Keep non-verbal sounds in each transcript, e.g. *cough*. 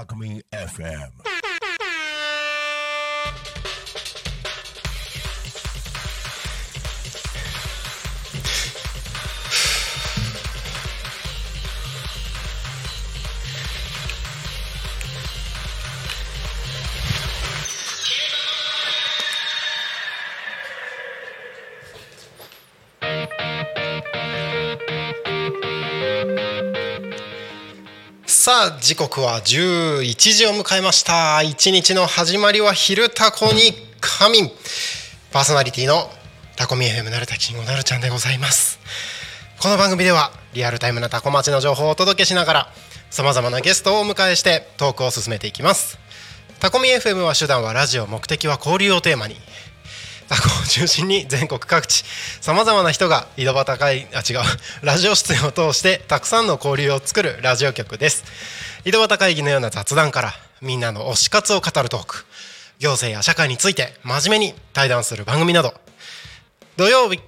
Alchemy FM. さあ時刻は11時を迎えました。一日の始まりは昼タコに仮眠。パーソナリティのタコミ FM なるたきんごなるちゃんでございます。この番組ではリアルタイムなタコ町の情報をお届けしながらさまざまなゲストをお迎えしてトークを進めていきます。タコミ FM は手段はラジオ目的は交流をテーマに。タコを中心に全国各地さまざまな人が井戸端会あ違うラジオ出演を通してたくさんの交流を作るラジオ局です。井戸端会議のような雑談からみんなの推し活を語るトーク行政や社会について真面目に対談する番組など。土曜日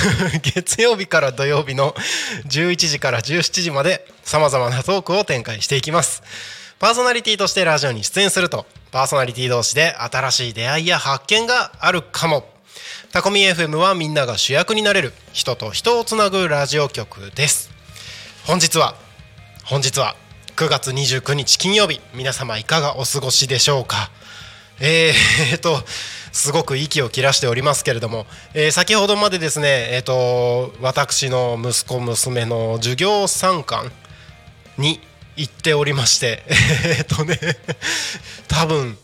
*laughs* 月曜日から土曜日の11時から17時までさまざまなトークを展開していきます。パーソナリティとしてラジオに出演すると。パーソナリティ同士で新しい出会いや発見があるかも。タコミ FM はみんなが主役になれる。人と人をつなぐラジオ局です。本日は本日は9月29日金曜日。皆様いかがお過ごしでしょうか？えー、とすごく息を切らしておりますけれども、えー、先ほどまでですね、えーと、私の息子娘の授業参観に行っておりまして。*laughs* えっとね。多分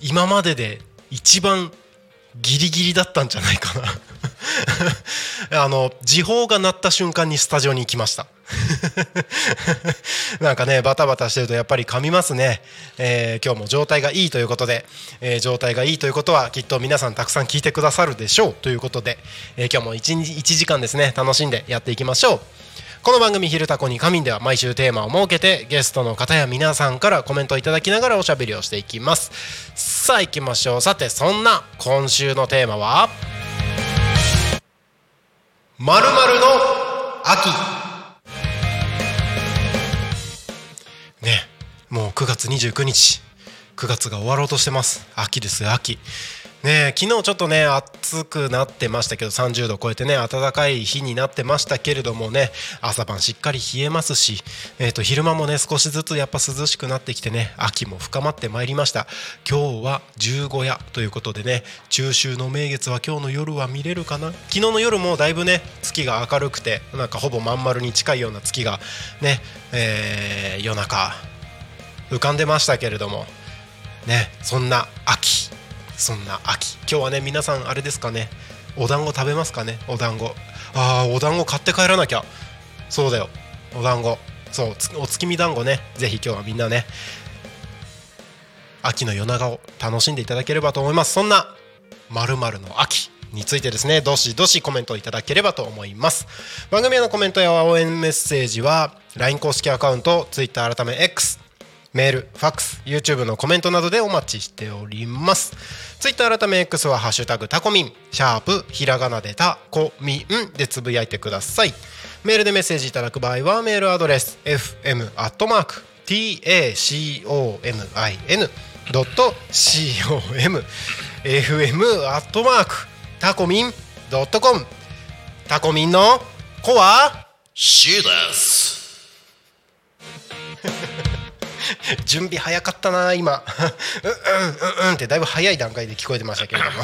今までで一番ギリギリだったんじゃないかな。*laughs* あの時報が鳴った瞬間にスタジオに行きました。*laughs* なんかねバタバタしてるとやっぱり噛みますね、えー、今日も状態がいいということで、えー、状態がいいということはきっと皆さんたくさん聞いてくださるでしょう。ということで、えー、今日も 1, 1時間ですね楽しんでやっていきましょう。この番組「昼タコに仮眠」では毎週テーマを設けてゲストの方や皆さんからコメントをいただきながらおしゃべりをしていきますさあ行きましょう。さてそんな今週のテーマは「まるの秋」ねもう9月29日。9月が終わろうとしてます。秋です秋。ね昨日ちょっとね暑くなってましたけど30度超えてね暖かい日になってましたけれどもね朝晩しっかり冷えますし、えー、と昼間もね少しずつやっぱ涼しくなってきてね秋も深まってまいりました。今日は十五夜ということでね中秋の名月は今日の夜は見れるかな？昨日の夜もだいぶね月が明るくてなんかほぼまん丸に近いような月がね、えー、夜中浮かんでましたけれどもねそんな秋。そんな秋。今日はね皆さんあれですかね。お団子食べますかね。お団子。ああお団子買って帰らなきゃ。そうだよ。お団子。そうお月見団子ね。ぜひ今日はみんなね秋の夜長を楽しんでいただければと思います。そんなまるの秋についてですね。どしどしコメントいただければと思います。番組へのコメントや応援メッセージは LINE 公式アカウント Twitter 改め X メール、ファックス、YouTube のコメントなどでお待ちしております。Twitter 改め X はハッシュタグタコミン、シャープ、ひらがなでタコミンでつぶやいてください。メールでメッセージいただく場合はメールアドレス fm アットマーク tacomin ドット com fm アットマークタコミンの子はシーです *laughs* 準備早かったな今。うんうんうんうんってだいぶ早い段階で聞こえてましたけれども。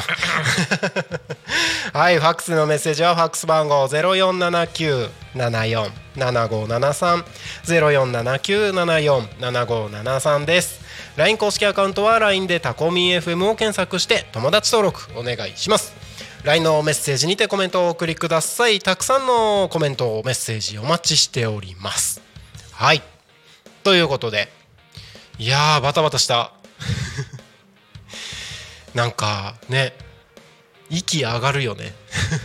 はいファックスのメッセージはファックス番号0479747573 0479747573です。LINE 公式アカウントは LINE でタコミン FM を検索して友達登録お願いします。LINE のメッセージにてコメントをお送りください。たくさんのコメントメッセージお待ちしております。はい。ということでいやーバタバタした。*laughs* なんかね息上がるよね。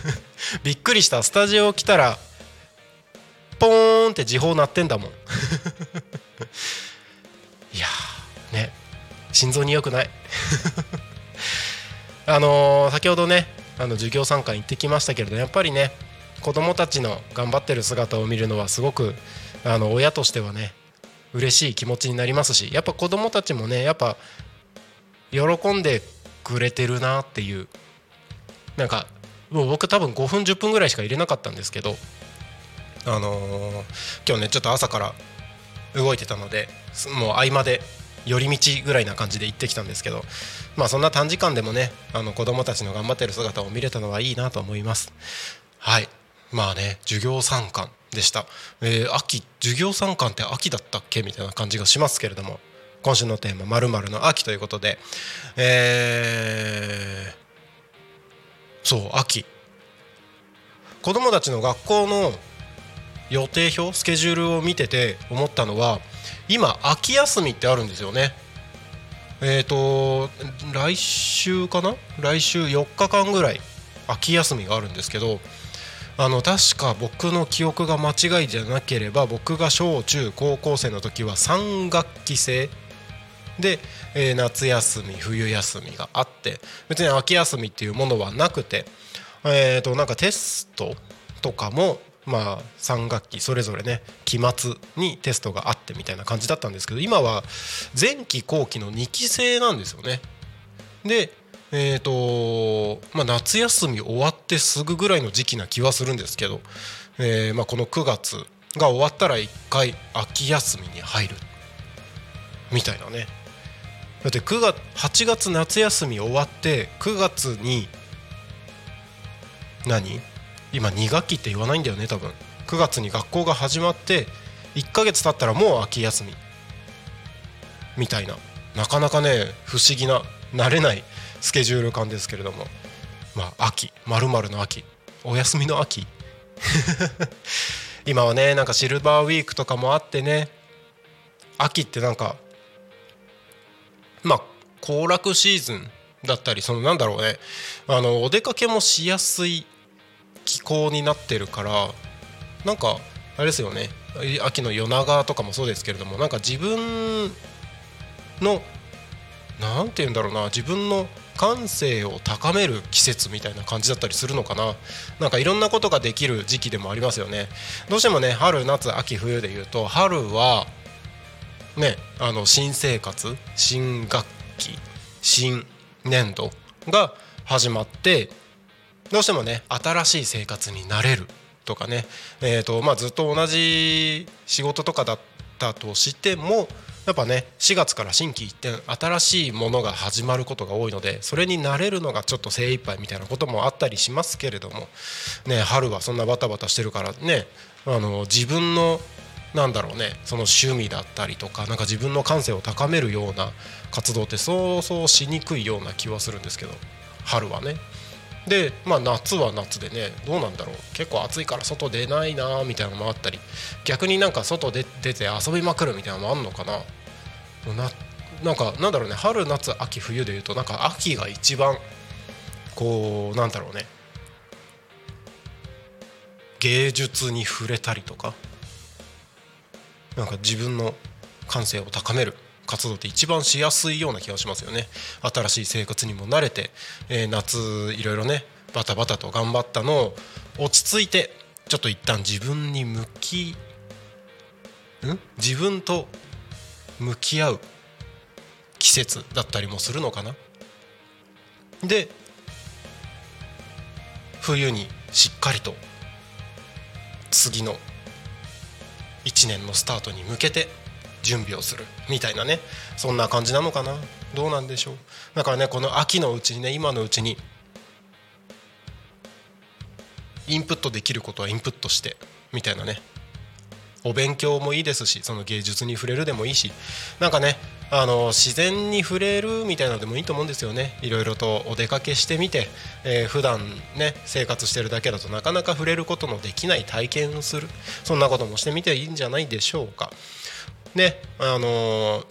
*laughs* びっくりした。スタジオ来たらポーンって時報鳴ってんだもん。*laughs* いやーね心臓に良くない。あのー先ほどねあの授業参観行ってきましたけれどやっぱりね子供たちの頑張ってる姿を見るのはすごくあの親としてはね嬉しい気持ちになりますしやっぱ子供たちもねやっぱ喜んでくれてるなっていう。なんかもう僕多分5分10分ぐらいしか入れなかったんですけどあのー今日ねちょっと朝から動いてたのでもう合間で寄り道ぐらいな感じで行ってきたんですけどまあそんな短時間でもねあの子供たちの頑張ってる姿を見れたのはいいなと思います。はい。まあね授業参観。でした、えー秋授業参観って秋だったっけみたいな感じがしますけれども今週のテーマ「まるの秋」ということでえーそう秋。子供たちの学校の予定表スケジュールを見てて思ったのは今秋休みってあるんですよね。えっ、と来週かな？来週4日間ぐらい秋休みがあるんですけどあの確か僕の記憶が間違いじゃなければ僕が小中高校生の時は3学期制で、えー夏休み冬休みがあって別に秋休みっていうものはなくてえー、となんかテストとかもまあ3学期それぞれね期末にテストがあってみたいな感じだったんですけど今は前期後期の2期制なんですよね。でえーとまあ、夏休み終わってすぐぐらいの時期な気はするんですけど、えーまあ、この9月が終わったら1回秋休みに入る。みたいなね。だって9月8月夏休み終わって9月に何？今2学期って言わないんだよね多分。9月に学校が始まって1ヶ月経ったらもう秋休み。みたいな。なかなかね不思議な慣れないスケジュール感ですけれども。まあ秋。まるの秋。お休みの秋。*laughs* 今はねなんかシルバーウィークとかもあってね。秋ってなんかまあ行楽シーズンだったりそのなんだろうね。あのお出かけもしやすい気候になってるからなんかあれですよね。秋の夜長とかもそうですけれどもなんか自分のなんて言うんだろうな。自分の感性を高める季節みたいな感じだったりするのかな。なんかいろんなことができる時期でもありますよね。どうしてもね春夏秋冬で言うと春はねあの新生活新学期新年度が始まってどうしてもね新しい生活になれるとかね、えーとまあ、ずっと同じ仕事とかだったとしてもやっぱね4月から新規一転新しいものが始まることが多いのでそれに慣れるのがちょっと精一杯みたいなこともあったりしますけれども、ね、春はそんなバタバタしてるからねあの自分のなんだろうねその趣味だったりとかなんか自分の感性を高めるような活動ってそうそうしにくいような気はするんですけど春はね。でまあ夏は夏でねどうなんだろう結構暑いから外出ないなみたいなのもあったり逆になんか外で出て遊びまくるみたいなのもあんのかなななんかなんだろうね。春夏秋冬でいうとなんか秋が一番こうなんだろうね。芸術に触れたりとかなんか自分の感性を高める活動って一番しやすいような気がしますよね。新しい生活にも慣れて、えー夏いろいろねバタバタと頑張ったのを落ち着いてちょっと一旦自分に向きん？自分と向き合う季節だったりもするのかな。で冬にしっかりと次の1年のスタートに向けて準備をするみたいなねそんな感じなのかな。どうなんでしょう。だからねこの秋のうちにね今のうちにインプットできることはインプットしてみたいなね。お勉強もいいですしその芸術に触れるでもいいしなんかねあの自然に触れるみたいなのでもいいと思うんですよね。いろいろとお出かけしてみて、えー、普段ね生活してるだけだとなかなか触れることのできない体験をする。そんなこともしてみていいんじゃないでしょうか。ねあのー、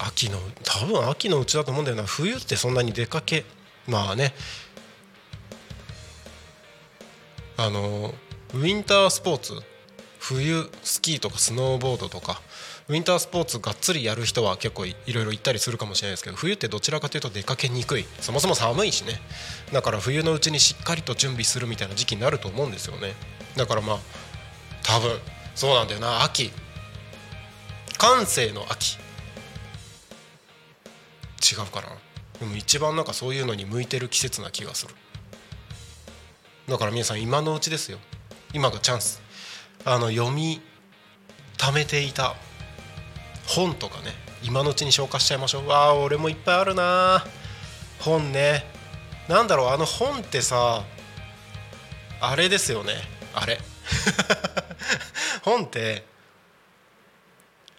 秋の多分秋のうちだと思うんだよな。冬ってそんなに出かけまあね。あの、ウィンタースポーツ冬スキーとかスノーボードとかウィンタースポーツがっつりやる人は結構いろいろ行ったりするかもしれないですけど冬ってどちらかというと出かけにくい。そもそも寒いしね。だから冬のうちにしっかりと準備するみたいな時期になると思うんですよね。だからまあ多分そうなんだよな。秋。感性の秋。違うかな。でも一番なんかそういうのに向いてる季節な気がする。だから皆さん今のうちですよ。今がチャンス。あの読み貯めていた本とかね今のうちに消化しちゃいましょう。わあ俺もいっぱいあるな。本ね。なんだろうあの本ってさあれですよね。あれ。*laughs* 本って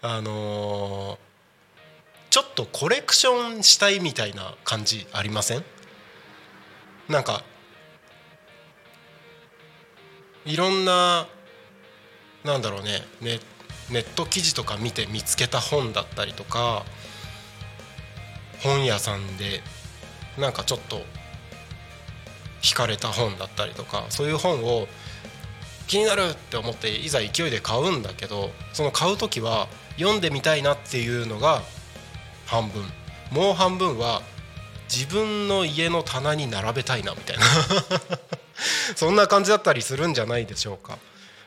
あのー、ちょっとコレクションしたいみたいな感じありません？なんかいろんななんだろうねネネット記事とか見て見つけた本だったりとか本屋さんでなんかちょっと惹かれた本だったりとかそういう本を気になるって思っていざ勢いで買うんだけどその買う時は読んでみたいなっていうのが半分。もう半分は自分の家の棚に並べたいなみたいな。*laughs* *laughs* そんな感じだったりするんじゃないでしょうか。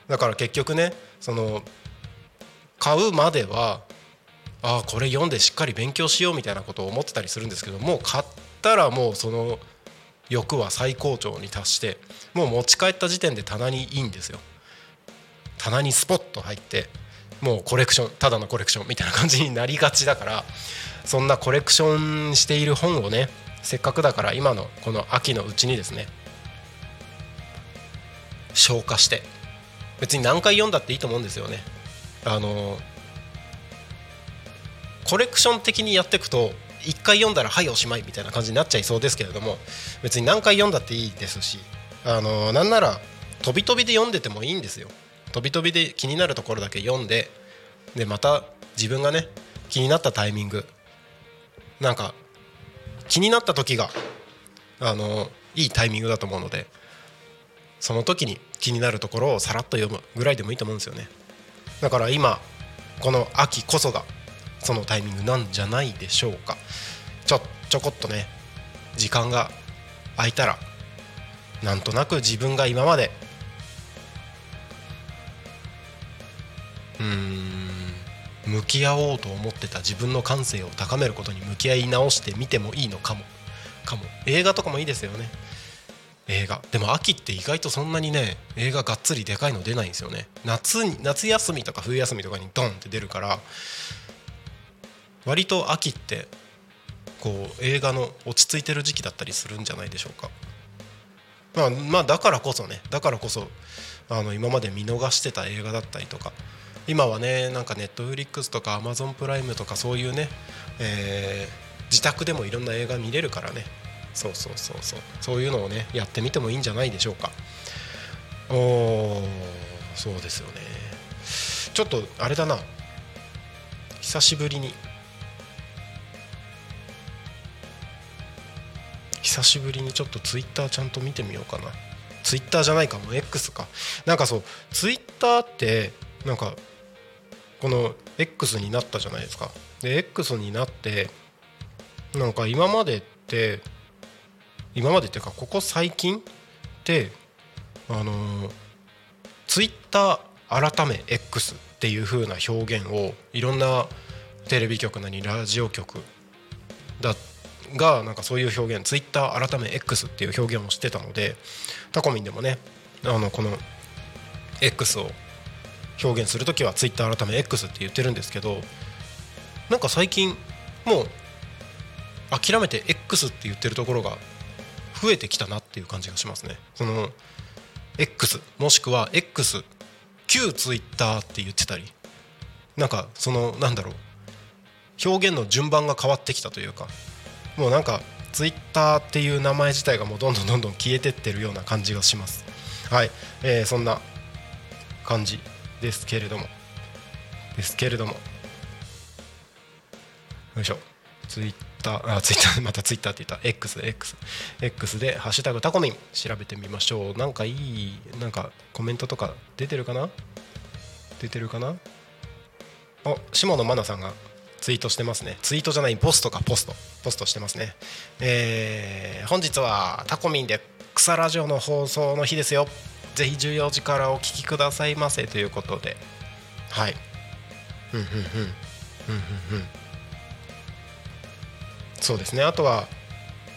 だから結局ねその買うまではああこれ読んでしっかり勉強しようみたいなことを思ってたりするんですけどもう買ったらもうその欲は最高潮に達してもう持ち帰った時点で棚にいいんですよ。棚にスポッと入ってもうコレクションただのコレクションみたいな感じになりがちだからそんなコレクションしている本をねせっかくだから今のこの秋のうちにですね消化して。別に何回読んだっていいと思うんですよね。あのコレクション的にやっていくと1回読んだらはいおしまいみたいな感じになっちゃいそうですけれども別に何回読んだっていいですしあのなんなら飛び飛びで読んでてもいいんですよ。飛び飛びで気になるところだけ読んででまた自分がね気になったタイミングなんか気になった時があのいいタイミングだと思うのでその時に気になるところをさらっと読むぐらいでもいいと思うんですよね。だから今この秋こそがそのタイミングなんじゃないでしょうか。ちょちょこっとね時間が空いたらなんとなく自分が今までうん向き合おうと思ってた自分の感性を高めることに向き合い直してみてもいいのかも。かも。映画とかもいいですよね。映画。でも秋って意外とそんなにね映画がっつりでかいの出ないんですよね。夏に夏休みとか冬休みとかにドンって出るから割と秋ってこう映画の落ち着いてる時期だったりするんじゃないでしょうか。まあ、まあだからこそねだからこそあの今まで見逃してた映画だったりとか今はねなんかネットフリックスとかアマゾンプライムとかそういうね、えー、自宅でもいろんな映画見れるからねそうそうそうそう。そういうのをねやってみてもいいんじゃないでしょうか。おそうですよね。ちょっとあれだな。久しぶりに。久しぶりにちょっとツイッターちゃんと見てみようかな。ツイッターじゃないかもう X か。なんかそうツイッターってなんかこの X になったじゃないですか。で X になってなんか今までって今までっていうかここ最近ってあのツイッター改め X っていう風な表現をいろんなテレビ局なりラジオ局だがなんかそういう表現ツイッター改め X っていう表現をしてたのでタコミンでもねあのこの X を表現する時はツイッター改め X って言ってるんですけどなんか最近もう諦めて X って言ってるところが増えてきたなっていう感じがしますね。その X もしくは X 旧ツイッターって言ってたりなんかそのなんだろう表現の順番が変わってきたというかもうなんかツイッターっていう名前自体がもうどんどんどんどん消えてってるような感じがします。はい、えー、そんな感じですけれども。ですけれども。よいしょ。ツイッタあツイッターまたツイッターって言った。XX X で「ハッシュタグタコミン」調べてみましょう。なんかいいなんかコメントとか出てるかな？出てるかな？お下野真奈さんがツイートしてますね。ツイートじゃないポストか。ポスト。ポストしてますね。えー、本日はタコミンで草ラジオの放送の日ですよ。ぜひ14時からお聞きくださいませ。ということで。はい。うんうんうん。うんうんうん。そうですね。あとは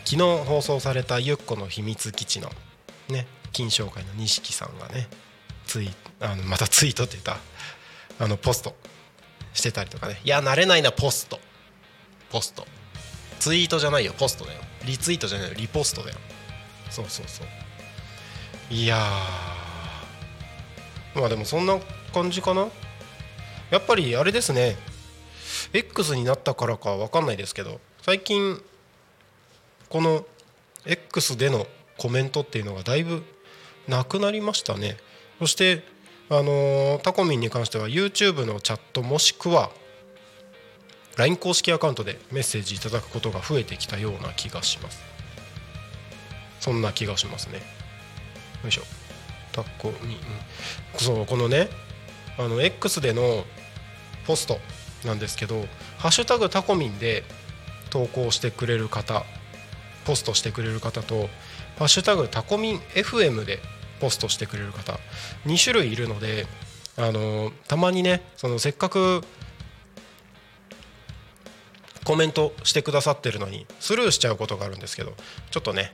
昨日放送されたゆっこの秘密基地のね金賞会の錦さんがねツイあのまたツイートって言ったあのポストしてたりとかね。いや慣れないなポスト。ポスト。ツイートじゃないよポストだよ。リツイートじゃないよリポストだよ。そうそうそう。いやまあでもそんな感じかな。やっぱりあれですね。X になったからか分かんないですけど。最近この X でのコメントっていうのがだいぶなくなりましたね。そしてあのタコミンに関しては YouTube のチャットもしくは LINE 公式アカウントでメッセージいただくことが増えてきたような気がします。そんな気がしますね。よいしょ。タコミン。そうこのねあの X でのポストなんですけど「ハッシュタグタコミン」で投稿してくれる方ポストしてくれる方と「ハッシュタグタコミン FM」でポストしてくれる方2種類いるのであのたまにねそのせっかくコメントしてくださってるのにスルーしちゃうことがあるんですけどちょっとね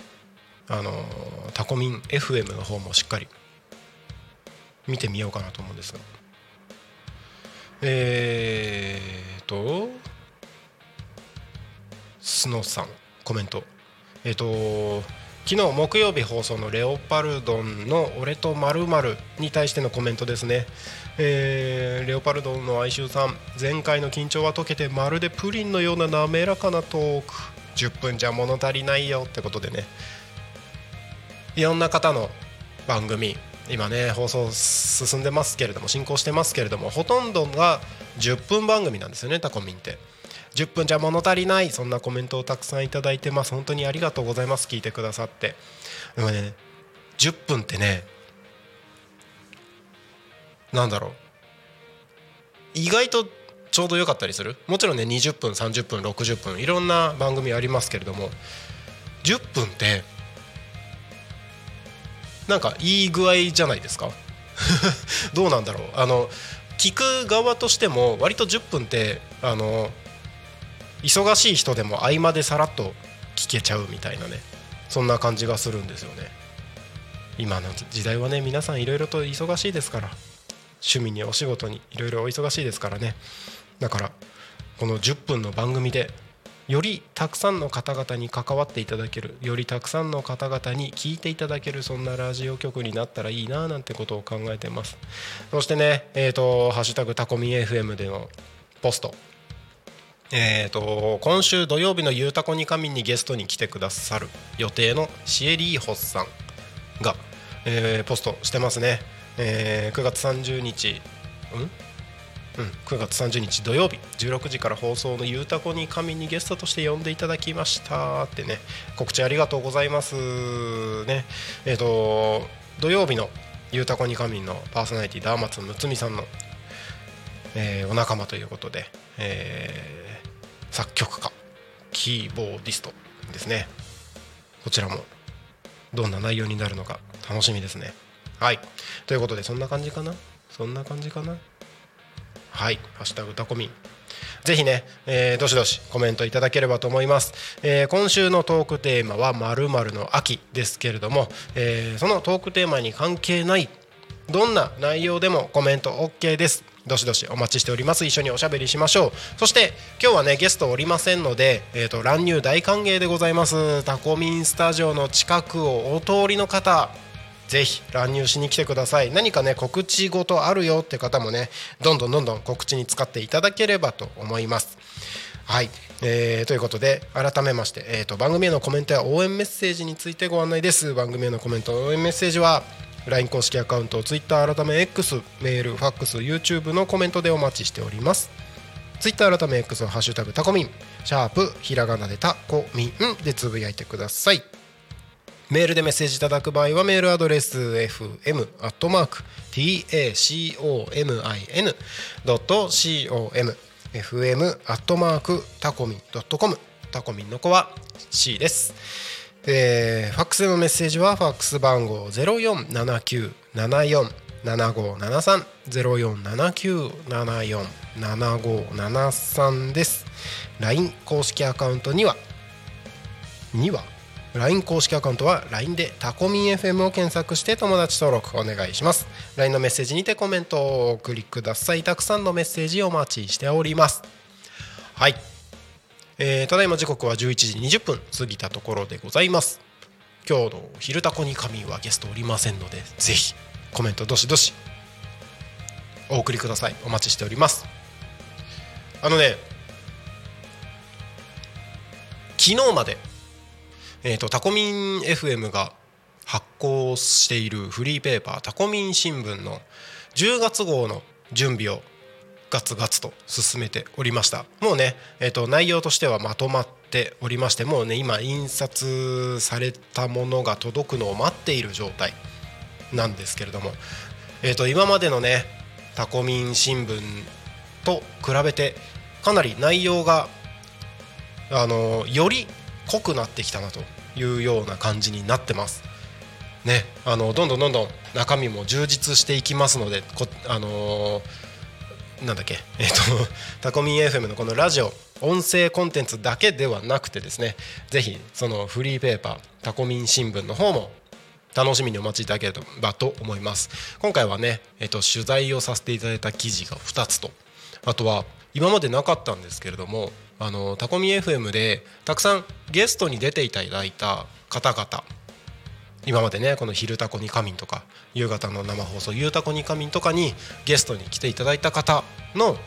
あのタコミン FM の方もしっかり見てみようかなと思うんですが。えーとスノさんコメント。えっ、と昨日木曜日放送のレオパルドンの「俺とまるに対してのコメントですね、えー、レオパルドンの哀愁さん前回の緊張は解けてまるでプリンのような滑らかなトーク。10分じゃ物足りないよってことでね。いろんな方の番組今ね放送進んでますけれども進行してますけれどもほとんどが10分番組なんですよねタコミンって。10分じゃ物足りないそんなコメントをたくさんいただいてます。本当にありがとうございます。聞いてくださって。でもね10分ってねなんだろう。意外とちょうど良かったりする？もちろんね20分30分60分いろんな番組ありますけれども10分ってなんかいい具合じゃないですか？*laughs* どうなんだろう？あの聞く側としても割と10分ってあの忙しい人でも合間でさらっと聞けちゃうみたいなね。そんな感じがするんですよね。今の時代はね皆さんいろいろと忙しいですから。趣味にお仕事にいろいろお忙しいですからね。だからこの10分の番組でよりたくさんの方々に関わっていただけるよりたくさんの方々に聞いていただけるそんなラジオ局になったらいいななんてことを考えてます。そしてねえっ、ー、と「ハッシュタグタコミ FM」でのポストえーと、今週土曜日の「ゆうたこに神」にゲストに来てくださる予定のシエリーホスさんが、えー、ポストしてますね、えー、9月30日うん？うん、9月30日土曜日16時から放送の「ゆうたこに神」にゲストとして呼んでいただきました。ってね告知ありがとうございますね。えっ、ー、と土曜日の「ゆうたこに神」のパーソナリティダーマツむつみさんの、えー、お仲間ということで、えー作曲家キーボーディストですね。こちらもどんな内容になるのか楽しみですね。はい。ということでそんな感じかな？そんな感じかな？はい「ハッシュタグタコミ。ン」ぜひね、えー、どしどしコメントいただければと思います、えー、今週のトークテーマは「まるの秋」ですけれども、えー、そのトークテーマに関係ないどんな内容でもコメント OK です。どしどしお待ちしております。一緒におしゃべりしましょう。そして今日はねゲストおりませんので、えーと、乱入大歓迎でございます。タコミンスタジオの近くをお通りの方ぜひ乱入しに来てください。何かね告知事あるよって方もねどんどんどんどん告知に使っていただければと思います。はい、えーということで改めまして、えー、と番組へのコメントや応援メッセージについてご案内です。番組へのコメント応援メッセージは LINE 公式アカウント Twitter 改め X メールファックス YouTube のコメントでお待ちしております。ツイッター改め X はハッシュタグタコミンシャープひらがなでタコミンでつぶやいてください。メールでメッセージいただく場合はメールアドレス fm アットマーク tacomin.com fm アットマークタコミン .com タコミンの子は C です。えーファックスでのメッセージはファックス番号0479747573 0479747573です。LINE 公式アカウントにはには LINE 公式アカウントは LINE でタコミン FM を検索して友達登録お願いします。LINE のメッセージにてコメントをお送りください。たくさんのメッセージお待ちしております。はい、えーただいま時刻は11時20分過ぎたところでございます。今日の「昼タコに神」はゲストおりませんのでぜひコメントどしどしお送りください。お待ちしております。あのね昨日までえー、とタコミン FM が発行しているフリーペーパータコミン新聞の10月号の準備をガツガツと進めておりましたもうね、えー、と内容としてはまとまっておりましてもうね今印刷されたものが届くのを待っている状態なんですけれども、えー、と今までのねタコミン新聞と比べてかなり内容があのより濃くなってきたなというような感じになってます。ね、あのどんどんどんどん中身も充実していきますのでこあのーなんだっけ？*laughs* えっ、とタコミン FM のこのラジオ音声コンテンツだけではなくてですねぜひそのフリーペーパータコミン新聞の方も楽しみにお待ちいただければと思います。今回はね、えっと取材をさせていただいた記事が2つとあとは今までなかったんですけれどもあのタコミ FM でたくさんゲストに出ていただいた方々今までねこの「昼タコに仮眠」とか夕方の生放送「夕タコに仮眠」とかにゲストに来ていただいた方の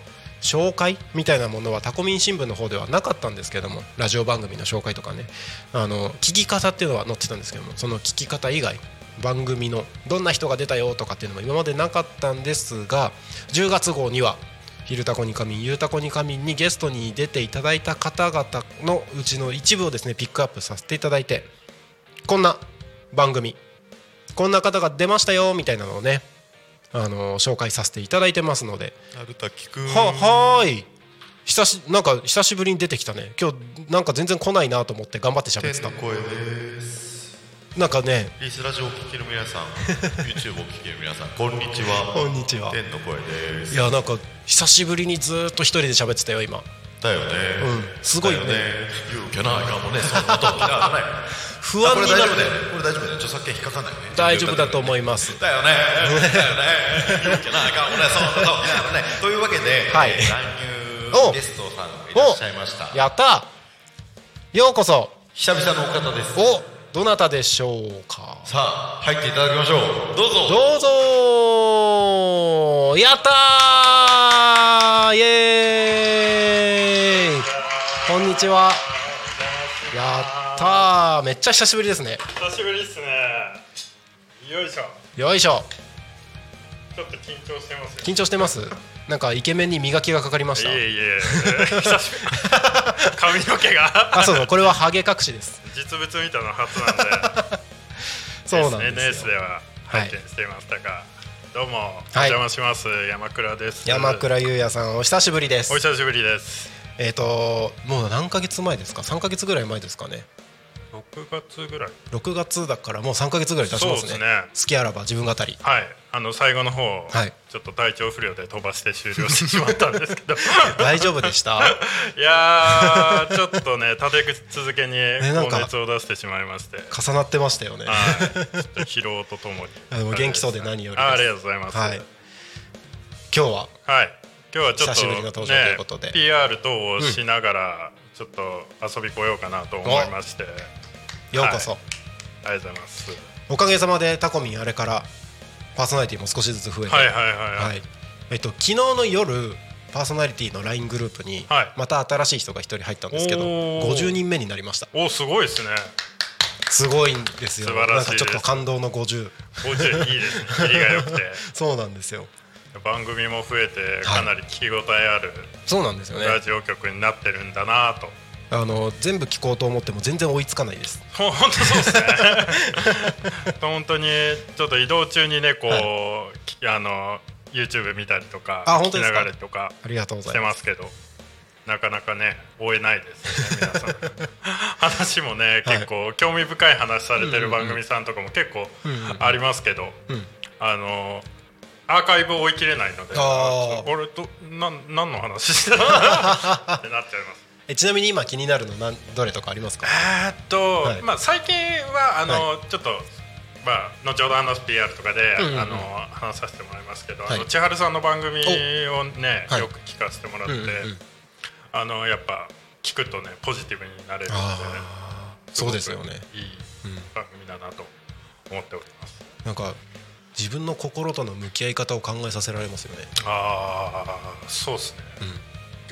紹介みたいなものはタコミン新聞の方ではなかったんですけどもラジオ番組の紹介とかねあの聞き方っていうのは載ってたんですけどもその聞き方以外番組のどんな人が出たよとかっていうのも今までなかったんですが10月号には「昼タコに仮眠」「夕タコに仮眠」にゲストに出ていただいた方々のうちの一部をですねピックアップさせていただいてこんな番組。こんな方が出ましたよみたいなのをねあの紹介させていただいてますので。なるたきくんははーい。久しなんか久しぶりに出てきたね。今日なんか全然来ないなと思って頑張って喋ってた。天の声です。なんかね。リースラジオを聞ける皆さん *laughs* YouTube を聞ける皆さんこんにちは。こんにちは。天の声です。いやなんか久しぶりにずーっと一人で喋ってたよ今だよね。うん。すごいよね。だよ勇気ないかもねそんな時だね不安になるね。これ大丈夫だよ著作権引っかかんないよね。大丈夫だと思います。*laughs* だよね。だよね。勇気ないかもねそんな時だよねというわけで、はい。えー乱お。入ゲストさんがいらっしゃいました。やった。ようこそ。久々のお方です。おどなたでしょうか。さあ入っていただきましょう。どうぞ。どうぞやったーイエーイこんにちは。やったー。めっちゃ久しぶりですね。久しぶりっすね。よいしょ。よいしょ。ちょっと緊張してますよ。緊張してます？なんかイケメンに磨きがかかりました。いえいえ。久しぶり。*laughs* 髪の毛が。あそうそう。これはハゲ隠しです。実物見たの初なんで。*laughs* そうなんです SNS よでは拝見していましたが、どうもおはい。邪魔します、山倉です。山倉優也さんお久しぶりです。お久しぶりですえっ、ともう何ヶ月前ですか？3ヶ月ぐらい前ですかね。6月ぐらい。6月だからもう3ヶ月ぐらい経ちますね。そうですね。好きあらば自分語り。はい。あの最後の方、はい。ちょっと体調不良で飛ばして終了してしまったんですけど。*laughs* 大丈夫でした？*laughs* いやーちょっとね立て続けに高熱を出してしまいまして。重なってましたよね。はい、ちょっと疲労とともに。*laughs* あでも元気そうで何よりです。あありがとうございます。はい。今日は？はい今日はちょっと久しぶりの登場ということで。ね、PR 等をしながら、ちょっと遊び来ようかなと思いまして、ようこそ、ありがとうございます。おかげさまでタコミンあれからパーソナリティも少しずつ増えて。はいはいはいはい。はい。えっと昨日の夜パーソナリティの LINE グループにはい。また新しい人が1人入ったんですけどおー。50人目になりました。おすごいですね。すごいんですよ。なんかちょっと感動の50 50いいですね。切りが良くて。*laughs* そうなんですよ番組も増えてかなり聞き応えあるそうなんですよね。ラジオ局になってるんだなと、あの全部聞こうと思っても全然追いつかないです。ほ本当そうですね。*laughs* 本当にちょっと移動中にねこう、きあの YouTube 見たりとか聞きあ本当ですか？ながらとかありがとうござしていまますけどなかなかね追えないですね皆さん。*laughs* 話もね結構興味深い話されてる番組さんとかも結構ありますけど、ん。あのアーカイブ追い切れないので俺となん何の話してたってなっちゃいます。*laughs* えちなみに今気になるのなんどれとかありますか？えーっと、はい。まあ最近はあの、ちょっとまあ後ほど話す PR とかで、うんうんうん。あの話させてもらいますけど、はい。あの千春さんの番組をね、はい。よく聞かせてもらって、うんうんうん。あのやっぱ聞くとねポジティブになれるのであー。そうですよね。いい番組だなと思っております。なんか自分の心との向き合い方を考えさせられますよね。ああそうですね、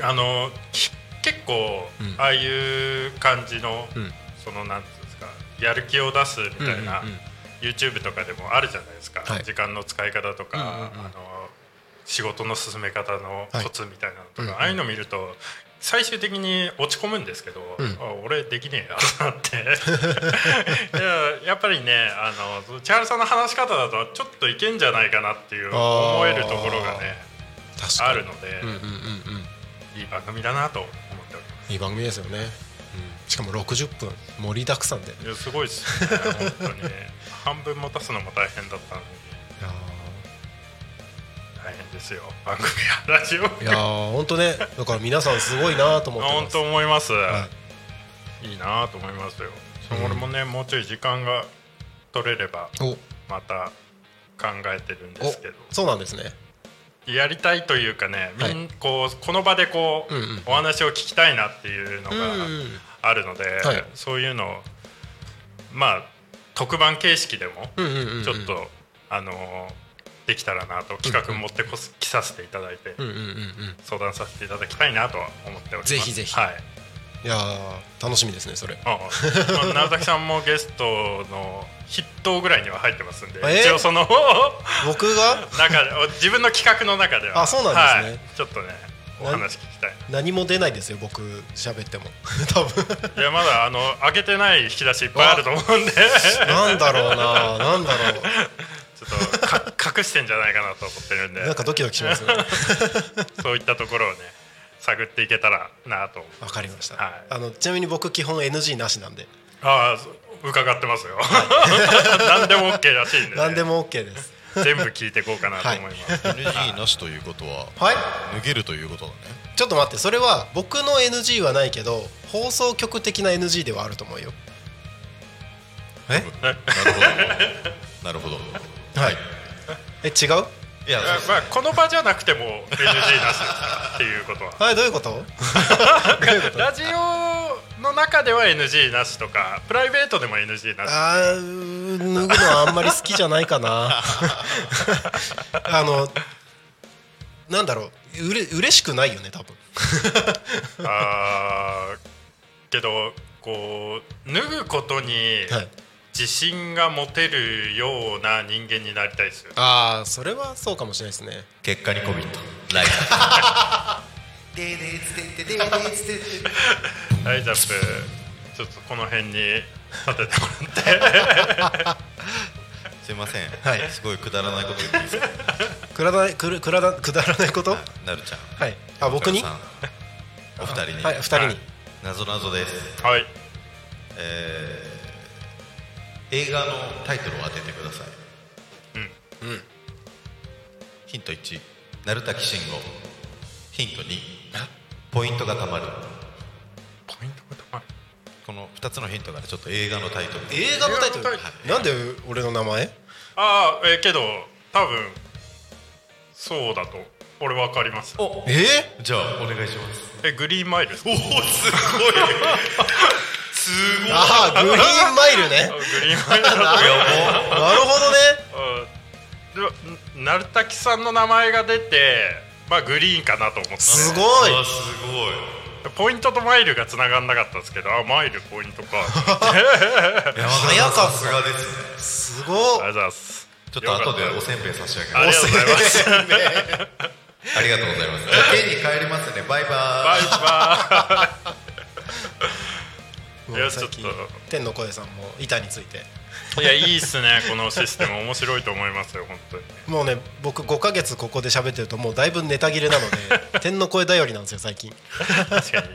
あのき結構、うん。ああいう感じの、うん。そのなんていうんですかやる気を出すみたいな、うんうんうん。YouTube とかでもあるじゃないですか、はい。時間の使い方とか、うんうんうん。あの仕事の進め方のコツみたいなのとか、はい。うんうん。ああいうの見ると最終的に落ち込むんですけど、うん。あ俺できねえやなって。*laughs* いややっぱりねあの千春さんの話し方だとちょっといけんじゃないかなっていう思えるところがねあるので、うんうんうんうん。いい番組だなと思っております。いい番組ですよね、うん、しかも60分盛りだくさんで。いいやすごいですよね本当にね。半分持たすのも大変だったのに。や大変ですよ。番組やラジオーいやー本当ね。だから皆さんすごいなと思って本ます。当思います、、はい。いなと思いますよ、うん。俺もねもうちょい時間が取れればお。また考えてるんですけど。おそうなんですね。やりたいというかねみん、はい。こうこの場でこう、うんうんお話を聞きたいなっていうのうんがうん。あるので、はい。そういうのをまあ特番形式でもうんうんうんうん。ちょっと、あのーできたらなと企画持ってこす、来させていただいて、うんうんうんうん。相談させていただきたいなとは思っております。ぜひぜひ。はい。いやー楽しみですねそれ。ああ。まあ、楢崎さんもゲストの筆頭ぐらいには入ってますんで、え？ー一応その *laughs* 僕が？中で自分の企画の中ではあそうなんですね。はい、ちょっとねお話聞きたい。何も出ないですよ僕喋っても。*laughs* 多分。いやまだあの上げてない引き出しいっぱいあると思うんで。なんだろうななんだろちょっとか隠してんじゃないかなと思ってるんで。うなんかドキドキしますね。*laughs* そういったところをね探っていけたらなとわかりました、はい。あのちなみに僕基本 NG なしなんで。ああ伺ってますよ、*laughs* 何でも OK らしいんで、ね、何でも OK です。全部聞いていこうかなと思います、NG なしということははい。脱げるということだね。ちょっと待ってそれは僕の NG はないけど放送局的な NG ではあると思うよ。え？なるほど。なるほどはい。え違う？いや。あまあ、この場じゃなくても NG なしっていうことは。*laughs* はい *laughs* どういうこと？ラジオの中では NG なしとかプライベートでも NG なし。あー脱ぐのはあんまり好きじゃないかな。*laughs* あのなんだろう。うれ嬉しくないよね多分。あーけどこう脱ぐことにはい自信が持てるような人間になりたいですよ。ああそれはそうかもしれないですね。結果にコミット。*laughs* ライ大ジャンプ。ちょっとこの辺に立ててもらって。すいません、はい。すごいくだらないこと言っていいですか？くだらないくるくくだらないこと？なるちゃん。はい。あ僕に？お二人に、はい二人に、はい。なぞなぞです、はい。えー映画のタイトルを当ててください。うん。うん。ヒント1鳴滝慎吾。ヒント2ポイントがたまる。ポイントが高いこの2つのヒントからちょっと映画のタイトル。映画のタイトル？映画のタイなんで俺の名前？ああえーけど多分そうだと俺分かります。え？じゃあお願いします。えグリーンマイルおおすごい *laughs* すごい。ああグリーンマイルね。あ *laughs* グリーンマイルだと *laughs* なるほどね。うん。でも鳴滝さんの名前が出てまあグリーンかなと思ってすごい。あすごい。ポイントとマイルが繋がんなかったんですけどあマイルポイントか。*laughs* 早かった。さすがですね。すごいありがとうございます。ちょっと後でおせんべい差し上げありますがとうございます。ありがとうございます。家に帰りますね。バイババイバもいうやちょっ天の声さんも板について。イいやいいっすね。*laughs* このシステム面白いと思いますよ本当に。もうね僕5ヶ月ここで喋ってるともうだいぶネタ切れなので *laughs* 天の声頼りなんですよ最近。確かに。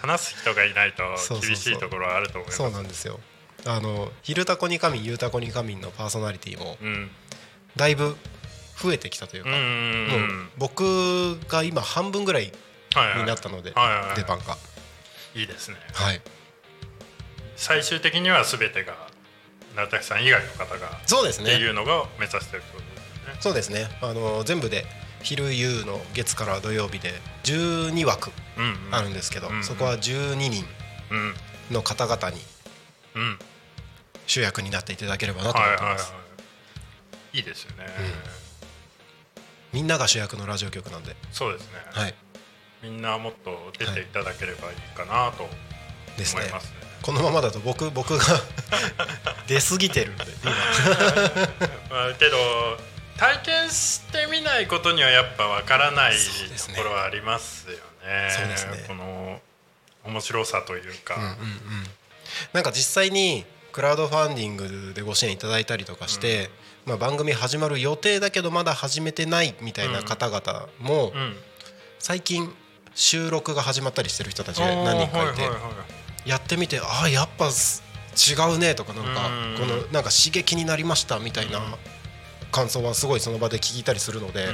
話す人がいないと厳しいところはあると思います。そうなんですよ。あの「昼タコに仮眠ゆうたこに仮眠」のパーソナリティもうん。だいぶ増えてきたというか、もううん僕が今半分ぐらいになったので、はいはいはい。出番が。いいですね。はい最終的には全てが成田さん以外の方がそうですね。っていうのが目指してるってことですよね。そうですね。あの全部で昼夕の月から土曜日で12枠うんうん。あるんですけど、うんうん。そこは12人うん。の方々にうん。主役になっていただければなとはいはいは思ってます、い。いいですよね、みんなが主役のラジオ局なんで。そうですね、はい。みんなもっと出ていただければいいかなと思いますねこのままだと僕僕が *laughs* 出過ぎてるんで今。*laughs* まあけど体験してみないことにはやっぱわからないところはありますよね。そうですね。この面白さというか、うんうんうん。なんか実際にクラウドファンディングでご支援いただいたりとかして、まあ、番組始まる予定だけどまだ始めてないみたいな方々もうん。最近収録が始まったりしてる人たちが何人かいて。はいはいはいやってみてああやっぱす違うねとかなんかうん。このなんか刺激になりましたみたいな感想はすごいその場で聞いたりするので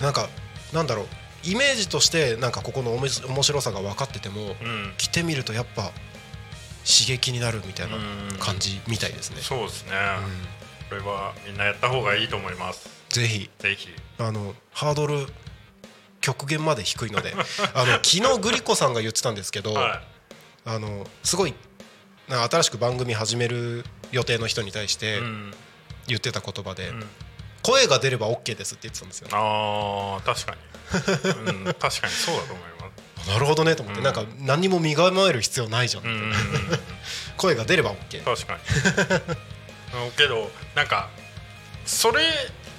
なんかなんだろうイメージとしてなんかここのおもし面白さが分かっててもうん。来てみるとやっぱ刺激になるみたいなうん。感じみたいですね。そうですね、うん。これはみんなやった方がいいと思います。ぜひ。ぜひ。あのハードル極限まで低いのであの *laughs* 昨日グリコさんが言ってたんですけど、はあのすごい新しく番組始める予定の人に対しい、てうん。言ってた言葉で、うん。声が出れば OK ですって言ってたんですよ、あー確かに、うん、*laughs* 確かにそうだと思います。なるほどねと思って、うん。なんか何にも身構える必要ないじゃん、うんうんうん *laughs* 声が出れば OK 確かに。*laughs* うんけどなんかそれ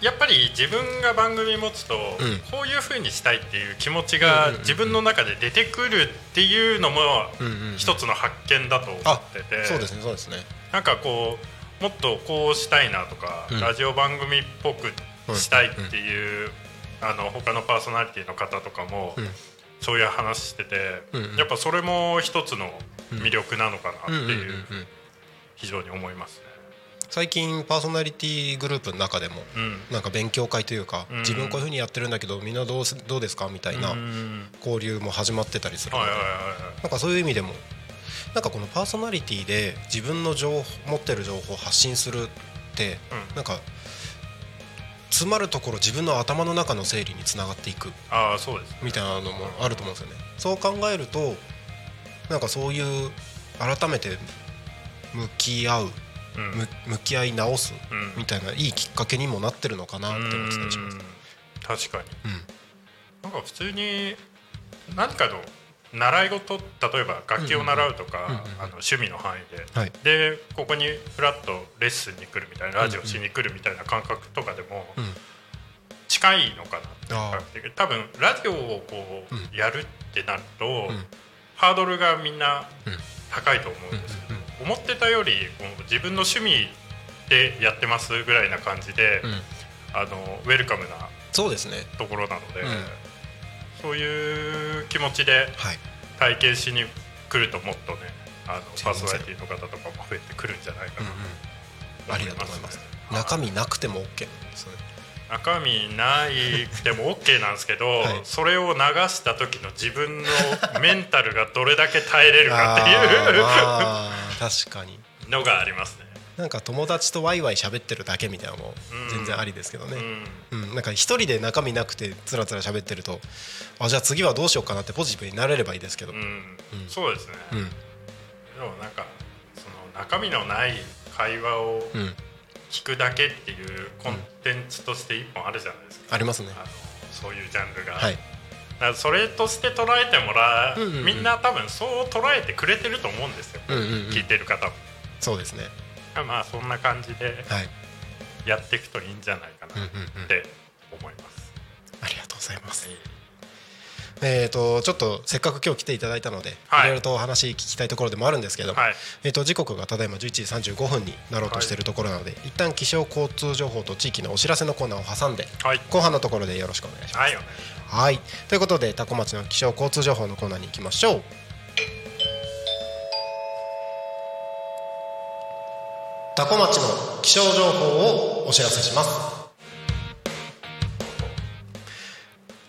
やっぱり自分が番組持つと、うん。こういうふうにしたいっていう気持ちうんが自分の中で出てくるっていうのも一つの発見だと思あってて、そうですねそうですね。なんかこうもっとこうしたいなとか、うん。ラジオ番組っぽくしたいっていう、あの他のパーソナリティの方とかも、うん。そういう話してて、やっぱそれも一つの魅力なのかなっていう。うん。非常に思いますね。最近パーソナリティグループの中でもうん。なんか勉強会というか、うん。自分こういうふうにやってるんだけどみんなどうすどうですか？みたいなうん。交流も始まってたりするので、なんかそういう意味でもなんかこのパーソナリティで自分の情報持ってる情報を発信するって、うん。なんか詰まるところ自分の頭の中の整理につながっていくああそうですね。みたいなのもあると思うんですよね。そう考えるとなんかそういう改めて向き合う向き合い直すうん。みたいないいきっかけにもなってるのかなって思ってたりします。うん。確かに。うん。なんか普通に何かの習い事例えば楽器を習うとか、あの趣味の範囲で、はい。でここにフラッとレッスンに来るみたいなラジオしに来るみたいな感覚とかでもうん。近いのかなって多分ラジオをこううやるってなると、ん。ハードルがみんなうん高いと思うんですけど、うんうん思ってたより自分の趣味でやってますぐらいな感じで、うんあのウェルカムなそうですね。ところなので、うんそういう気持ちではい。体験しに来るともっとねあのパーソナリティの方とかも増えてくるんじゃないかうんなうん。ありがとうございますね。中身なくても OK なんですね。中身ないくても OK なんですけど、はい。それを流した時の自分のメンタルがどれだけ耐えれるかっていう。まあ確かに。のがありますね。なんか友達とワイワイ喋ってるだけみたいなのもうん。全然ありですけどね。うん。うん、なんか一人で中身なくてつらつら喋ってるとあじゃあ次はどうしようかなってポジティブになれればいいですけど、うん。うん。そうですね、うん。でもなんかその中身のない会話をうん、聞くだけっていうコンテンツとして一本あるじゃないですか、ありますね。あのそういうジャンルが、はい。それとして捉えてもらう,、うんうんうん。みんな多分そう捉えてくれてると思うんですよ、うんうんうん。聞いてる方も。そうですね。まあそんな感じではい。やっていくといいんじゃないかなうんうんうん。って思います、ありがとうございますえー、とちょっとせっかく今日来ていただいたので、はいい、ろいろとお話聞きたいところでもあるんですけども、はいえー、と時刻がただいま11時35分になろうとしているところなので、一旦気象交通情報と地域のお知らせのコーナーを挟んではい後半のところでよろしくお願いします。はいということで多古町の気象交通情報のコーナーに行きましょう。多古町の気象情報をお知らせします。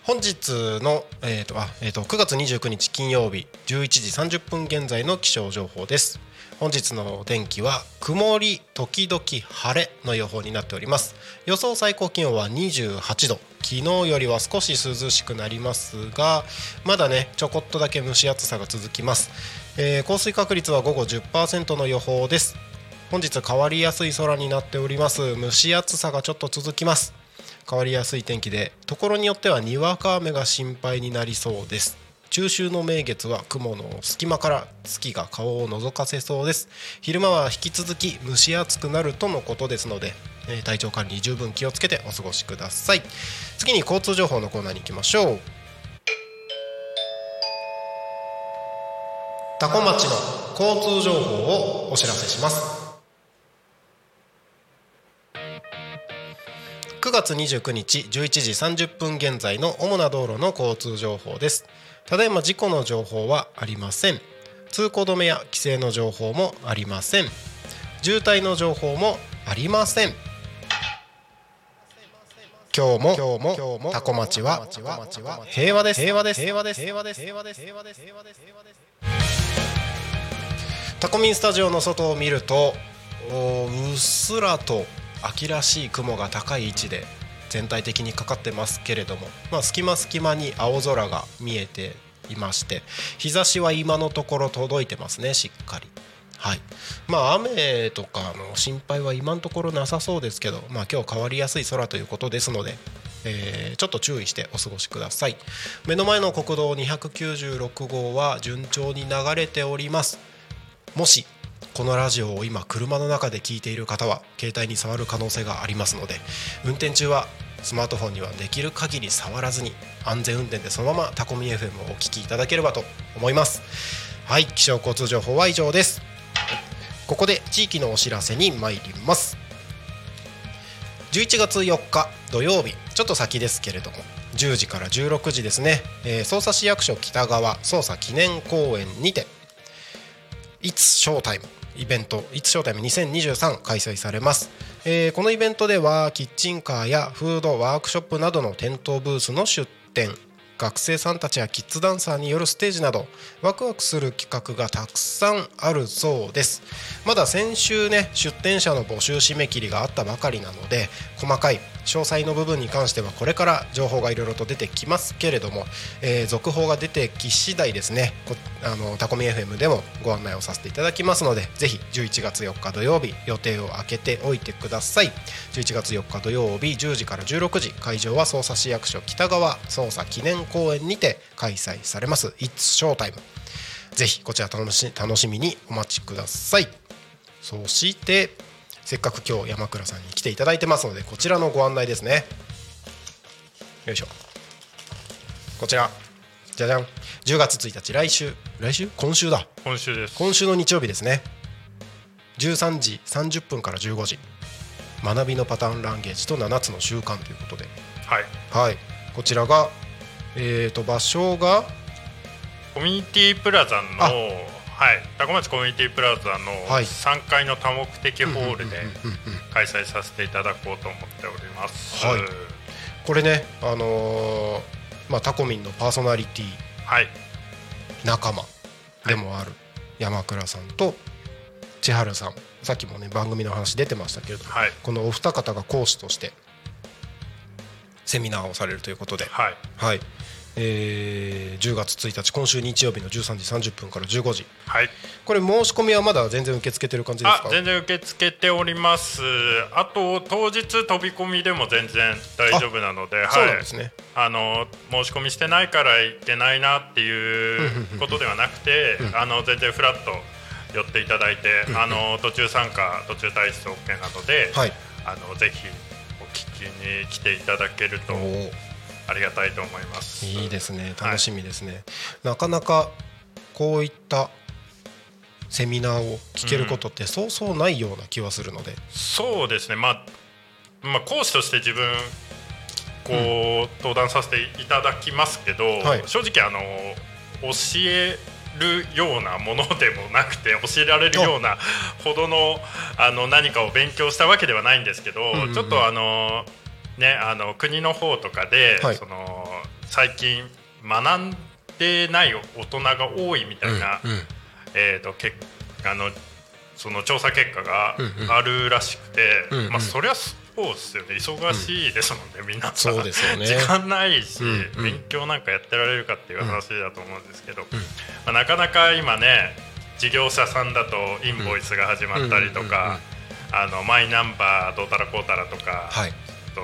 本日の、えーとあえー、と9月29日金曜日11時30分現在の気象情報です。本日の天気は曇り時々晴れの予報になっております。予想最高気温は28度。昨日よりは少し涼しくなりますがまだねちょこっとだけ蒸し暑さが続きます、えー降水確率は午後10%の予報です。本日変わりやすい空になっております。蒸し暑さがちょっと続きます。変わりやすい天気でところによってはにわか雨が心配になりそうです。中秋の名月は雲の隙間から月が顔を覗かせそうです。昼間は引き続き蒸し暑くなるとのことですので、えー体調管理十分気をつけてお過ごしください。次に交通情報のコーナーに行きましょう。多古町の交通情報をお知らせします。月29日11時30分現在の主な道路の交通情報です。ただいま事故の情報はありません。通行止めや規制の情報もありません。渋滞の情報もありません。今日も今日も今日もタコ町は平和です平和です。平和です。平和です。平和です平和です平和ですタコミンスタジオの外を見るとうっすらと秋らしい雲が高い位置で全体的にかかってますけれども、まあ、隙間隙間に青空が見えていまして日差しは今のところ届いてますねしっかり。はい。まあ、雨とかの心配は今のところなさそうですけど、まあ、今日変わりやすい空ということですので、えーちょっと注意してお過ごしください。目の前の国道296号は順調に流れております。もしこのラジオを今車の中で聞いている方は携帯に触る可能性がありますので運転中はスマートフォンにはできる限り触らずに安全運転でそのままタコミ FM をお聞きいただければと思います。はい気象交通情報は以上です。ここで地域のお知らせに参ります。11月4日土曜日ちょっと先ですけれども10時から16時ですね、えー、匝瑳市役所北側捜査記念公園にて「It's Showtime」イベント「It's Showtime 2023」開催されます、えーこのイベントではキッチンカーやフードワークショップなどの店頭ブースの出店学生さんたちやキッズダンサーによるステージなどワクワクする企画がたくさんあるそうです。まだ先週ね出店者の募集締め切りがあったばかりなので細かい詳細の部分に関してはこれから情報がいろいろと出てきますけれども、えー続報が出てき次第ですねあのタコミ FM でもご案内をさせていただきますのでぜひ11月4日土曜日予定を空けておいてください。11月4日土曜日10時から16時会場は匝瑳市役所北側捜査記念公園にて開催されます。It's Showtime ぜひこちら楽し楽しみにお待ちください。そしてせっかく今日山倉さんに来ていただいてますのでこちらのご案内ですね。よいしょ。こちら。じゃじゃん。10月1日来週。来週？今週だ。今週です。今週の日曜日ですね。13時30分から15時学びのパターンランゲージと7つの習慣ということで。はい。はい。こちらがえー、と場所が？コミュニティプラザのあはい。高松コミュニティプラザのはい。3階の多目的ホールで開催させていただこうと思っております。はい。これねあのーまあタコミンのパーソナリティ。はい。仲間。でもある。山倉さんと千春さん。さっきもね番組の話出てましたけれども、はい。このお二方が講師としてセミナーをされるということで、はい。はいえー10月1日今週日曜日の13時30分から15時。はい。これ申し込みはまだ全然受け付けてる感じですか？あ全然受け付けております。あと当日飛び込みでも全然大丈夫なのでそうですね。あの申し込みしてないからいけないなっていうことではなくて、あの全然フラッと寄っていただいて、あの途中参加途中退出 OK なので、はい。あのぜひお聞きに来ていただけるとありがたいと思います。いいですね。楽しみですね、なかなかこういったセミナーを聞けることってそうそうないような気はするので、そうですね、まあ、まあ講師として自分こう、登壇させていただきますけど、はい。正直あの教えるようなものでもなくて *laughs* 教えられるようなほどのあの何かを勉強したわけではないんですけど、んうんうん。ちょっとあのねあの国の方とかで、はい。その最近学んでない大人が多いみたいな、うんうん。えー、とけあのその調査結果がうんうん。あるらしくて、うんうん。まあ、そりゃそうですよね。忙しいですもんね、みん。なそうですよね。時間ないし、うんうん。勉強なんかやってられるかっていう話だと思うんですけど、まあ、なかなか今ね事業者さんだとインボイスが始まったりとうんうんうんうん。かあのマイナンバーどうたらこうたらとか、はいと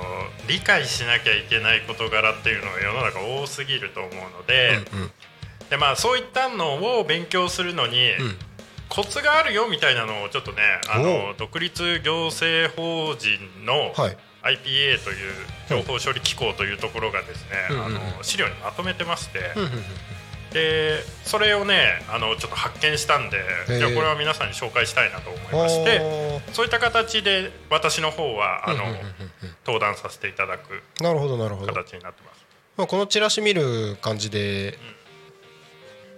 理解しなきゃいけない事柄っていうのが世の中多すぎると思うので,、うんうん。でまあ、そういったのを勉強するのに、うん。コツがあるよみたいなのをちょっとねあおの独立行政法人のはい。IPA という情報処理機構というところがですね、あの資料にまとめてまして、うんうんうんでそれをねあのちょっと発見したんでじゃあこれは皆さんに紹介したいなと思いましてそういった形で私の方はあの、うんうんうんうん。登壇させていただくなるほどなるほど、形になってます。まあ、このチラシ見る感じで、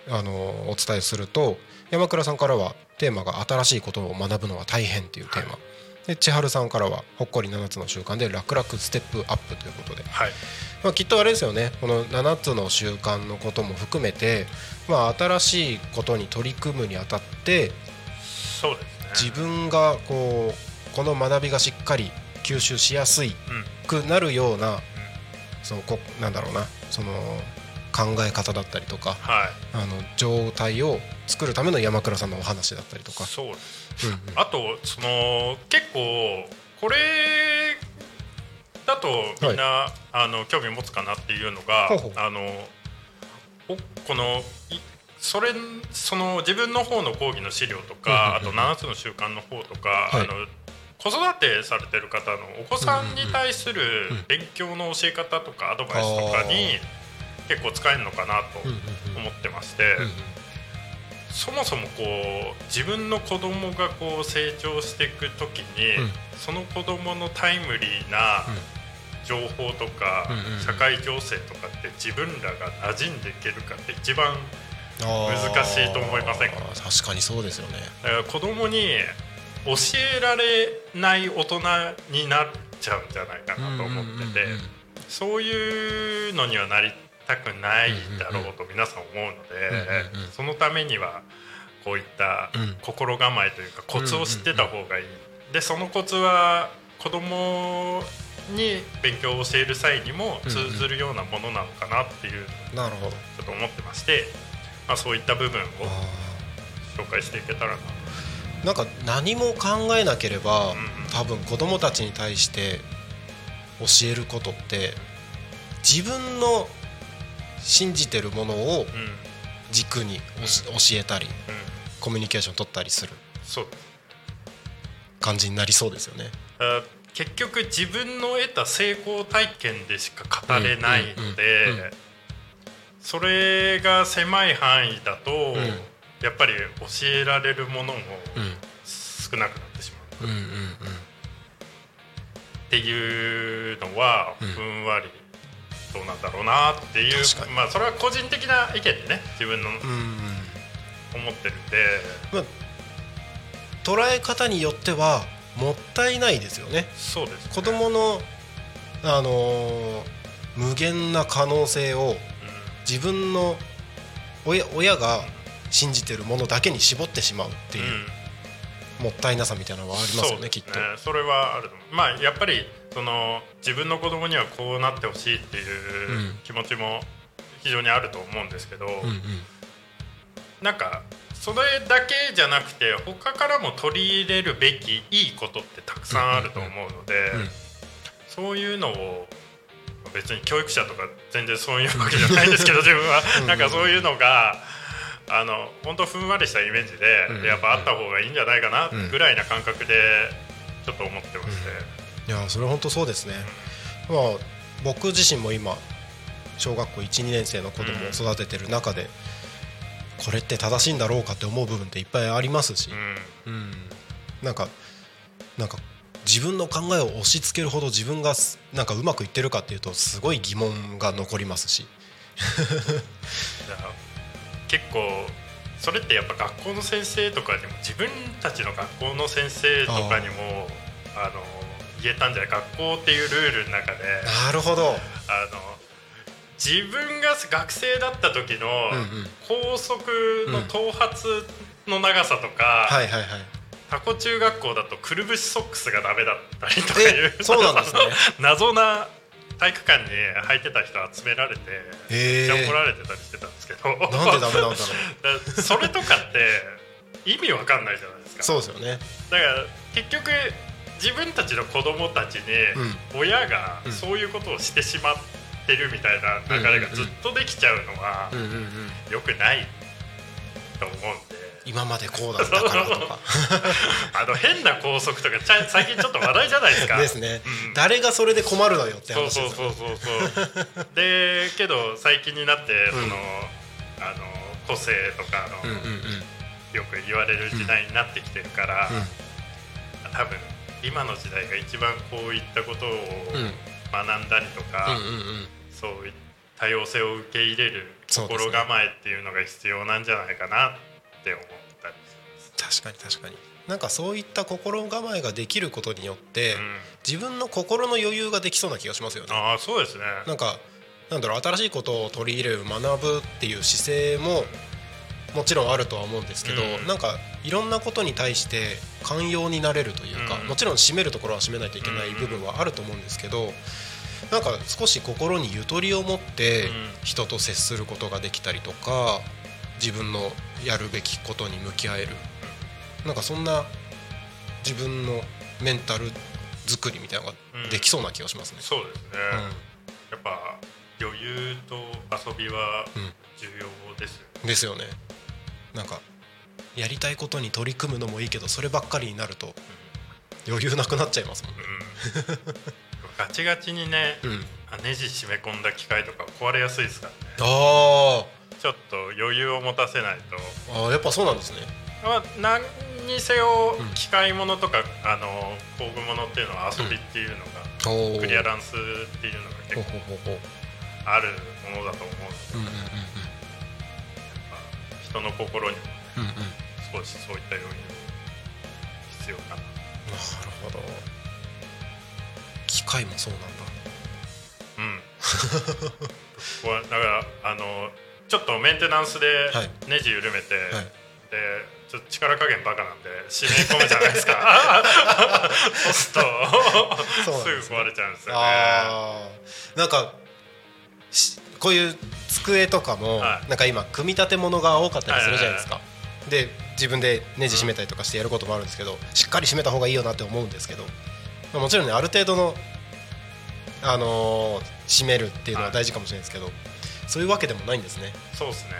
あのお伝えすると山倉さんからはテーマが「新しいことを学ぶのは大変」っていうテーマ、で千春さんからは「ほっこり7つの習慣で楽々ステップアップ」ということで、はい。まあ、きっとあれですよね。この7つの習慣のことも含めて、まあ、新しいことに取り組むにあたってそうですね。自分がこうこの学びがしっかり吸収しやすいうん。くなるような、そのこなんだろうな。その考え方だったりとかはい。あの状態を作るための山倉さんのお話だったりとか。そうですうんうんあとその結構これだとみんな、あの興味持つかなっていうのがあのおこのいそれその自分の方の講義の資料とか、あと7つの習慣の方とか、はい。あの子育てされてる方のお子さんに対する勉強の教え方とかアドバイスとかに結構使えるのかなと思ってまして。そもそもこう自分の子供がこう成長していく時に、うん。その子供のタイムリーな情報とか、うんうんうん。社会情勢とかって自分らが馴染んでいけるかって一番難しいと思いませんか？確かにそうですよね。だから子供に教えられない大人になっちゃうんじゃないかなと思ってて、そういうのにはなりたくないだろうと皆さん思うので、そのためにはこういった心構えというかコツを知ってた方がいい。でそのコツは子供に勉強を教える際にも通ずるようなものなのかなっていうなるほど。ちょっと思ってまして、まあ、そういった部分を紹介していけたらな。なんか何も考えなければ、多分子供たちに対して教えることって自分の信じてるものをうん。軸に教えたりうん。コミュニケーション取ったりする感じになりそうですよね。あ結局自分の得た成功体験でしか語れないのでそれが狭い範囲だと、ん。やっぱり教えられるものもうん。少なくなってしまう。っていうのはうん。ふんわりどうなんだろうなっていうまあそれは個人的な意見でね自分の思ってるんで、まあ捉え方によってはもったいないですよね。そうです、ね、子供のあのー無限な可能性を自分の親親が信じてるものだけに絞ってしまうってうん、いううん。もったいなさみたいなのはありますよねそうきっと。それはあると思う。まあやっぱりその自分の子供にはこうなってほしいっていううん。気持ちも非常にあると思うんですけど、うんうん。なんかそれだけじゃなくて他からも取り入れるべきいいことってたくさんあると思うので、そういうのを別に教育者とか全然そういうわけじゃないんですけど自分は。なんかそういうのがあの本当ふんわりしたイメージで、うん。やっぱあった方がいいんじゃないかなうん。ぐらいな感覚でちょっと思ってまして、いやそれ本当そうですね、まあ、僕自身も今小学校12年生の子供を育ててる中で、これって正しいんだろうかって思う部分っていっぱいありますし、うん。うん。なんかなんか自分の考えを押し付けるほど自分がすなんかうまくいってるかっていうとすごい疑問が残りますし、*laughs* 結構それってやっぱ学校の先生とかにも自分たちの学校の先生とかにもあの言えたんじゃない？学校っていうルールの中でなるほど、あの自分が学生だった時のうんうん。高速の頭髪の長さとか、はいはいはい。タコ中学校だとくるぶしソックスがダメだったりとかいうえそうなんですね。*laughs* 謎な体育館に履いてた人集められてめっちゃ怒られてたりしてたんですけど。なんでダメなんだろう。*laughs* だそれとかって意味わかんないじゃないですか。そうですよね。だから結局自分たちの子供たちに親がうん。そういうことをしてしまってるみたいな流れがずっとできちゃうのはうんうんうん。良くないと思うんで。今までこうだったからとか。*laughs* あの変な校則とかちゃ最近ちょっと話題じゃないですか。ですね、うん誰がそれで困るのよってそう話ですよそうそうそうそうでけど最近になってその、うんあの個性とかの、うんうんうん。よく言われる時代になってきてるから、うん。多分今の時代が一番こういったことをうん。学んだりとか、うんうんうん。そういった多様性を受け入れる心構えっていうのが必要なんじゃないかなって思ったりし確かに確かに。なんかそういった心構えができることによって、うん。自分の心の余裕ができそうな気がしますよね。ああそうですね。なんかなんだろう新しいことを取り入れる学ぶっていう姿勢ももちろんあるとは思うんですけど、うん。なんかいろんなことに対して寛容になれるというか、うん。もちろん締めるところは締めないといけない部分はあると思うんですけど、なんか少し心にゆとりを持ってうん。人と接することができたりとか自分のやるべきことに向き合える。なんかそんな自分のメンタル作りみたいなのができそうな気がしますね。そうですね、うん。やっぱ余裕と遊びはうん。重要ですよね、ですよねなんかやりたいことに取り組むのもいいけどそればっかりになると余裕なくなっちゃいますもんね。うん。ガチガチにね、うん。ネジ締め込んだ機械とか壊れやすいですからね。あちょっと余裕を持たせないと。ーあーやっぱそうなんですね。まあ、何にせようん。機械物とか、あの工具物っていうのは遊びっていうのが、おー。クリアランスっていうのが結構あるものだと思うので、うんうんうん。まあ人の心にもうんうん。うん少しそういった余裕必要かな。なるほど。機械もそうなんだ。うん。*laughs* ここはだからあのちょっとメンテナンスではい。ネジ緩めて、はい。でちょっと力加減バカなんで締め込むじゃないですか。そうするとそうなんですすぐ壊れちゃうんですよね。あー。なんかしこういう机とかも、はい。なんか今組み立て物が多かったりするじゃないですか、で自分でネジ締めたりとかしてやることもあるんですけど、しっかり締めた方がいいよなって思うんですけど、まあ、もちろんねある程度の、あのー締めるっていうのは大事かもしれないですけど、そういうわけでもないんですね。そうですね。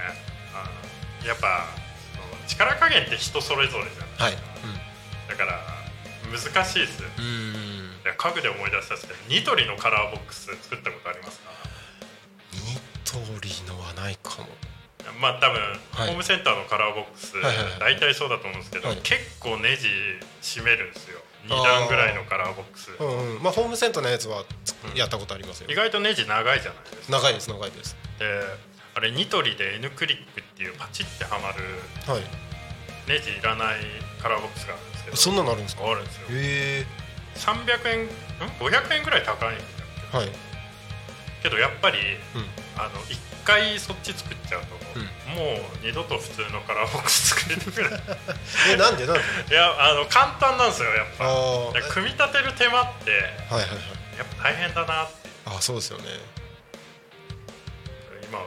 やっぱその力加減って人それぞれじゃない。はいだから難しいです家具で思い出したんですけどニトリのカラーボックス作ったことありますか？ニトリのはないかも。まあ多分、はい。ホームセンターのカラーボックス、はいはいはい大体そうだと思うんですけど、はい。結構ネジ締めるんですよ。2段ぐらいのカラーボックス。うんうん。まあホームセンターのやつはやったことありますよ。意外とネジ長いじゃないですか。長いです長いです。であれニトリで N クリックっていうパチってはまるはい。ネジいらないカラーボックスがあるんですけど。そんなのあるんですか？あるんですよ。へえ300円ん？500円ぐらい高いんだけ？どはいけどやっぱりうん。あの1回そっち作っちゃうと、もう二度と普通のカラーボックス作れるぐらいえなんでなんで？いやあの簡単なんですよやっぱ。組み立てる手間ってはいはいはい。やっぱ大変だなって。あそうですよね。今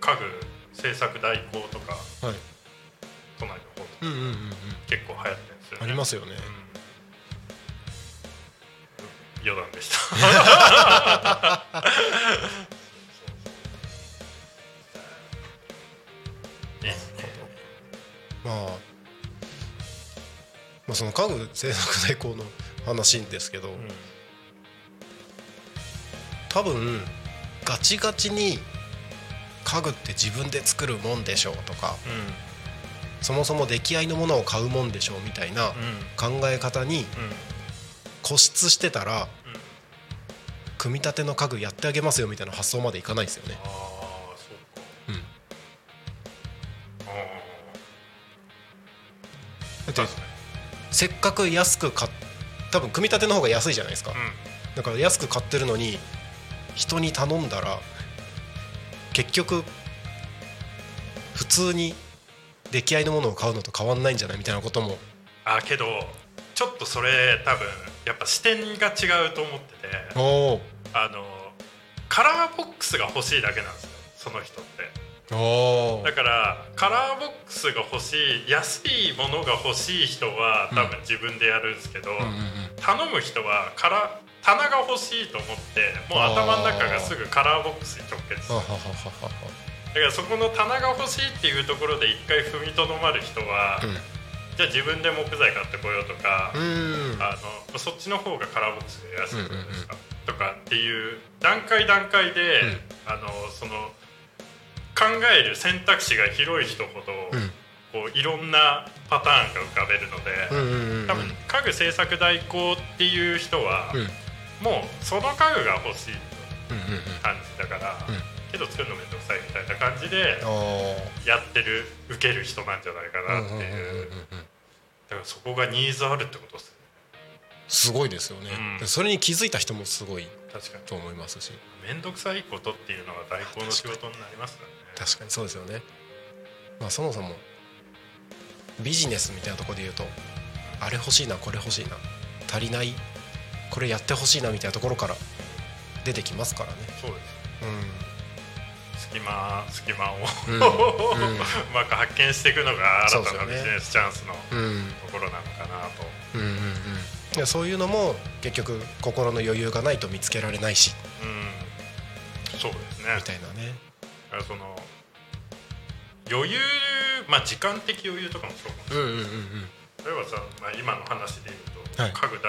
家具制作代行とかはい。都内の方うんうんうんうん。結構流行ってるんですよね。ありますよね。うん余談でした。ね *laughs* まあ、まあその家具製作代行の話ですけど、うん。多分ガチガチに家具って自分で作るもんでしょうとかそもそも出来合いのものを買うもんでしょうみたいなうんうん。考え方にうん固執してたらうん。組み立ての家具やってあげますよみたいな発想までいかないですよね。うん、あだってせっかく安く買っ多分組み立ての方が安いじゃないですか、うん。だから安く買ってるのに人に頼んだら結局普通に出来合いのものを買うのと変わんないんじゃないみたいなこともあけどちょっとそれ多分やっぱ視点が違うと思っててあのカラーボックスが欲しいだけなんですよその人って。おだからカラーボックスが欲しい安いものが欲しい人は多分自分でやるんですけど、うんうんうん。頼む人はカラ棚が欲しいと思ってもう頭の中がすぐカラーボックスに直結はははははだからそこの棚が欲しいっていうところで一回踏みとどまる人は、じゃあ自分で木材買ってこようとか、うん。あのそっちの方がカラーボックスで安いじゃないですか、とかっていう段階段階で、うん。あのその考える選択肢が広い人ほど、うん。こういろんなパターンが浮かべるので、多分家具制作代行っていう人は、うん。もうその家具が欲しい感じだから、うん。けど作るのめんどくさいみたいな感じであやってる受ける人なんじゃないかあなっていうだからそこがニーズあるってことですすごいですよね、うん。それに気づいた人もすごいと思いますし。面倒くさいことっていうのが代行の仕事になりますよね。確かにそうですよね。まあそもそもビジネスみたいなところで言うとあれ欲しいなこれ欲しいな。足りない？これやってほしいなみたいなところから出てきますからね。そうです。う隙間隙間を、うん。うまく発見していくのが新たなビジネスチャンスのところなのかなと、うんうんうん。でそういうのも結局心の余裕がないと見つけられないし。うん、そうですね。みたいなね。だからその余裕まあ時間的余裕とかもそうかもしれない。例えばさ、まあ、今の話で言うと、はい。家具だ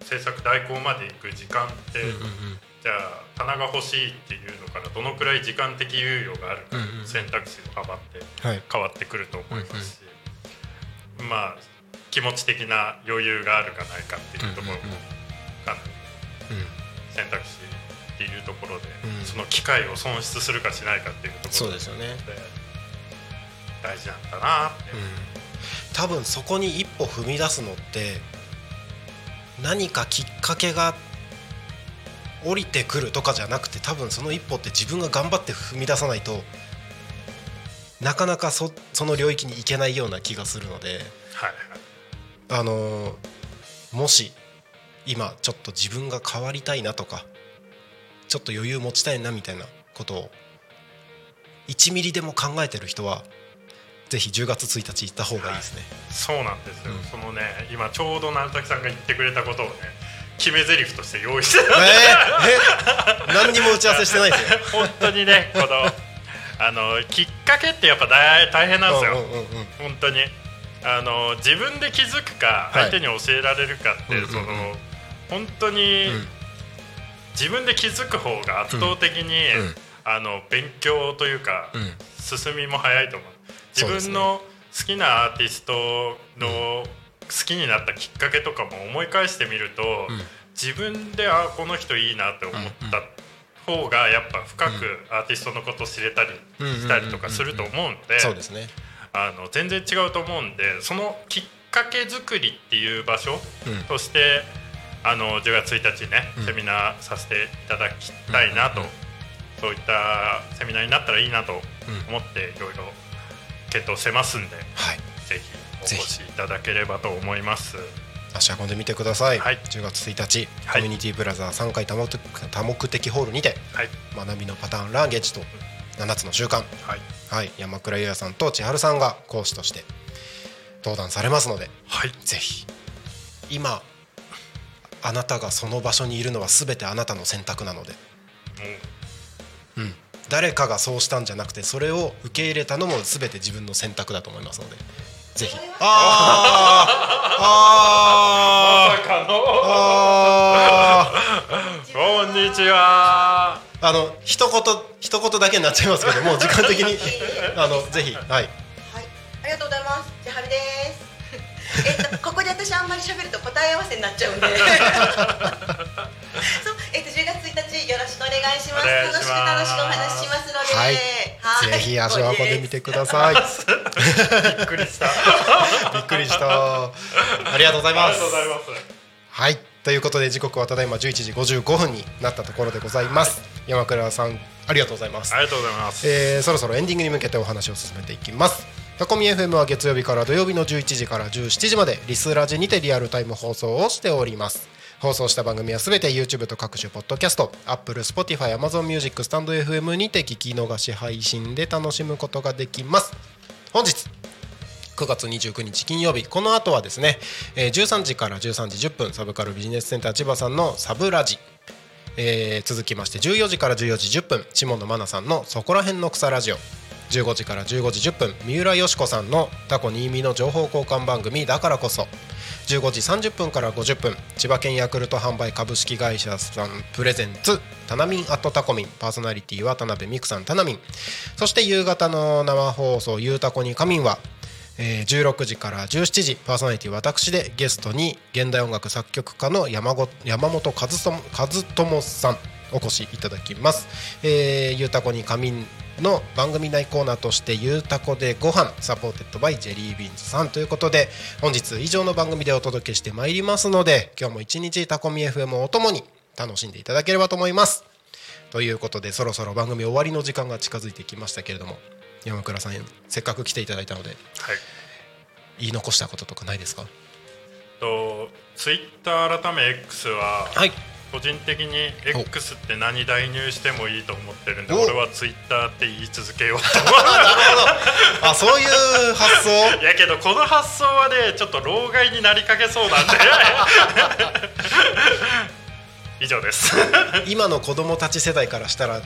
制作代行まで行く時間って、うんうんうんじゃあ棚が欲しいっていうのからどのくらい時間的猶予があるか、選択肢の幅ってはい。変わってくると思います。し、まあ気持ち的な余裕があるかないかっていうところもかなりうん。選択肢っていうところで、うん。その機会を損失するかしないかっていうところそうですよね。で大事なんだなって、うん。多分そこに一歩踏み出すのって何かきっかけが降りてくるとかじゃなくて多分その一歩って自分が頑張って踏み出さないとなかなかそその領域に行けないような気がするのではいはい。あのーもし今ちょっと自分が変わりたいなとかちょっと余裕持ちたいなみたいなことを1ミリでも考えてる人はぜひ10月1日行った方がいいですね。そうなんですよ、うん。そのね今ちょうど成滝さんが言ってくれたことをね決め台詞として用意してたえー、え何にも打ち合わせしてないですよ。*laughs* 本当にねこのあのきっかけってやっぱ大大変なんですよ、うんうんうんうん。本当に。あの自分で気づくかはい。相手に教えられるかって、うんうんうん。その本当に、うん。自分で気づく方が圧倒的に、うん。あの勉強というか、うん。進みも早いと思う。自分の好きなアーティストの好きになったきっかけとかも思い返してみると、うん。自分であこの人いいなって思った方がやっぱ深くアーティストのこと知れたりしたりとかすると思うんでそうですね。あの全然違うと思うんでそのきっかけ作りっていう場所うん。としてあの10月1日ね、うん。セミナーさせていただきたいなと、うんうんそういったセミナーになったらいいなとうん思っていろいろ検討してますんではい。ぜひお越しいただければと思います。足運んでみてください。はい。10月1日、はい。コミュニティブラザー3階多目多目的ホールにてはい。学びのパターンランゲージと7つの習慣。はい。はい。山倉優也さんと千春さんが講師として登壇されますのではい。ぜひ。今あなたがその場所にいるのは全てあなたの選択なので、もうん、誰かがそうしたんじゃなくてそれを受け入れたのも全て自分の選択だと思いますのでぜひ。あー。あうまさかあこんにちは。ーあの一言一言だけになっちゃいますけど *laughs* もう時間的に。あのぜひ。はい。はい、ありがとうございます。千春です。えっと、ここで私あんまり喋ると答え合わせになっちゃうんで。*laughs* そう、えっと、10月1日よろしくお願いします。楽しく楽しくお話ししますので。はい。はい。ぜひ足を運んでみてください。びっくりした。*laughs* びっくりした。ありがとうございあます。りがとうございます。はい。ということで時刻はただいま11時55分になったところでございます。山倉さんありがとうございます。ありがとうございます。えーそろそろエンディングに向けてお話を進めていきます。タコミ FM は月曜日から土曜日の11時から17時までリスラジにてリアルタイム放送をしております放送した番組はすべて YouTube と各種ポッドキャスト Apple、Spotify、Amazon Music、スタンド FM にて聞き逃し配信で楽しむことができます。本日9月29日金曜日この後はですね、13時から13時10分サブカルビジネスセンター千葉さんのサブラジえー続きまして14時から14時10分下野真奈さんの「そこら辺の草ラジオ」15時から15時10分三浦佳子さんのタコ新見の情報交換番組だからこそ15時30分から50分。千葉県ヤクルト販売株式会社さんプレゼンツタナミンアットタコミン。パーソナリティは田辺美久さんタナミンそして夕方の生放送「ゆうたこに仮眠」はえー16時から17時。パーソナリティ私でゲストに現代音楽作曲家の山ご山本和友さん。お越しいただきます。えー、ひるたこにかみんの番組内コーナーとして「ゆうたこでご飯 supported by ジェリービーンズさんということで本日以上の番組でお届けしてまいりますので今日も一日タコミ FM をおともに楽しんでいただければと思います。ということでそろそろ番組終わりの時間が近づいてきましたけれども山倉さんせっかく来ていただいたのではい言い残したこととかないですか？とツイッター改め X ははい個人的に X って何代入してもいいと思ってるんでお。俺はツイッターって言い続けようと思 *laughs* あそういう発想？*laughs* うやけどこの発想はねちょっと老害になりかけそうなんで。*laughs* 以上です。今の子供たち世代からしたら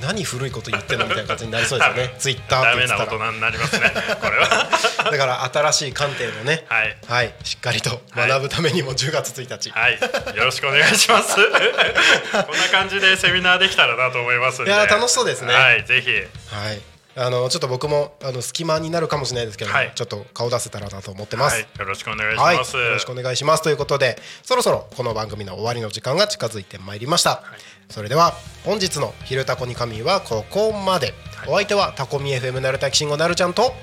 何古いこと言ってんのみたいな感じになりそうですよね。ツイッターダって言ってななりますね。これは。*laughs* だから新しい観点をね。はい。はい。しっかりと学ぶためにも10月1日、はい。よろしくお願いします。*laughs* こんな感じでセミナーできたらなと思いますいや楽しそうですね。はい。ぜひ。はいあのちょっと僕もあの隙間になるかもしれないですけど、はい。ちょっと顔出せたらなと思ってます、はい。よろしくお願いしはい、ます、よろしくお願いします。ということでそろそろこの番組の終わりの時間が近づいてまいりました、それでは本日の「昼タコに神」はここまで、お相手はタコミ FM なるたきしんごなるちゃんと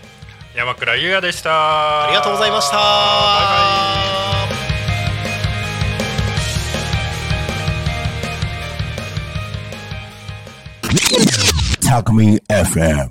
山倉優也でした。ありがとうございました。バイバイ。Talk Me FM.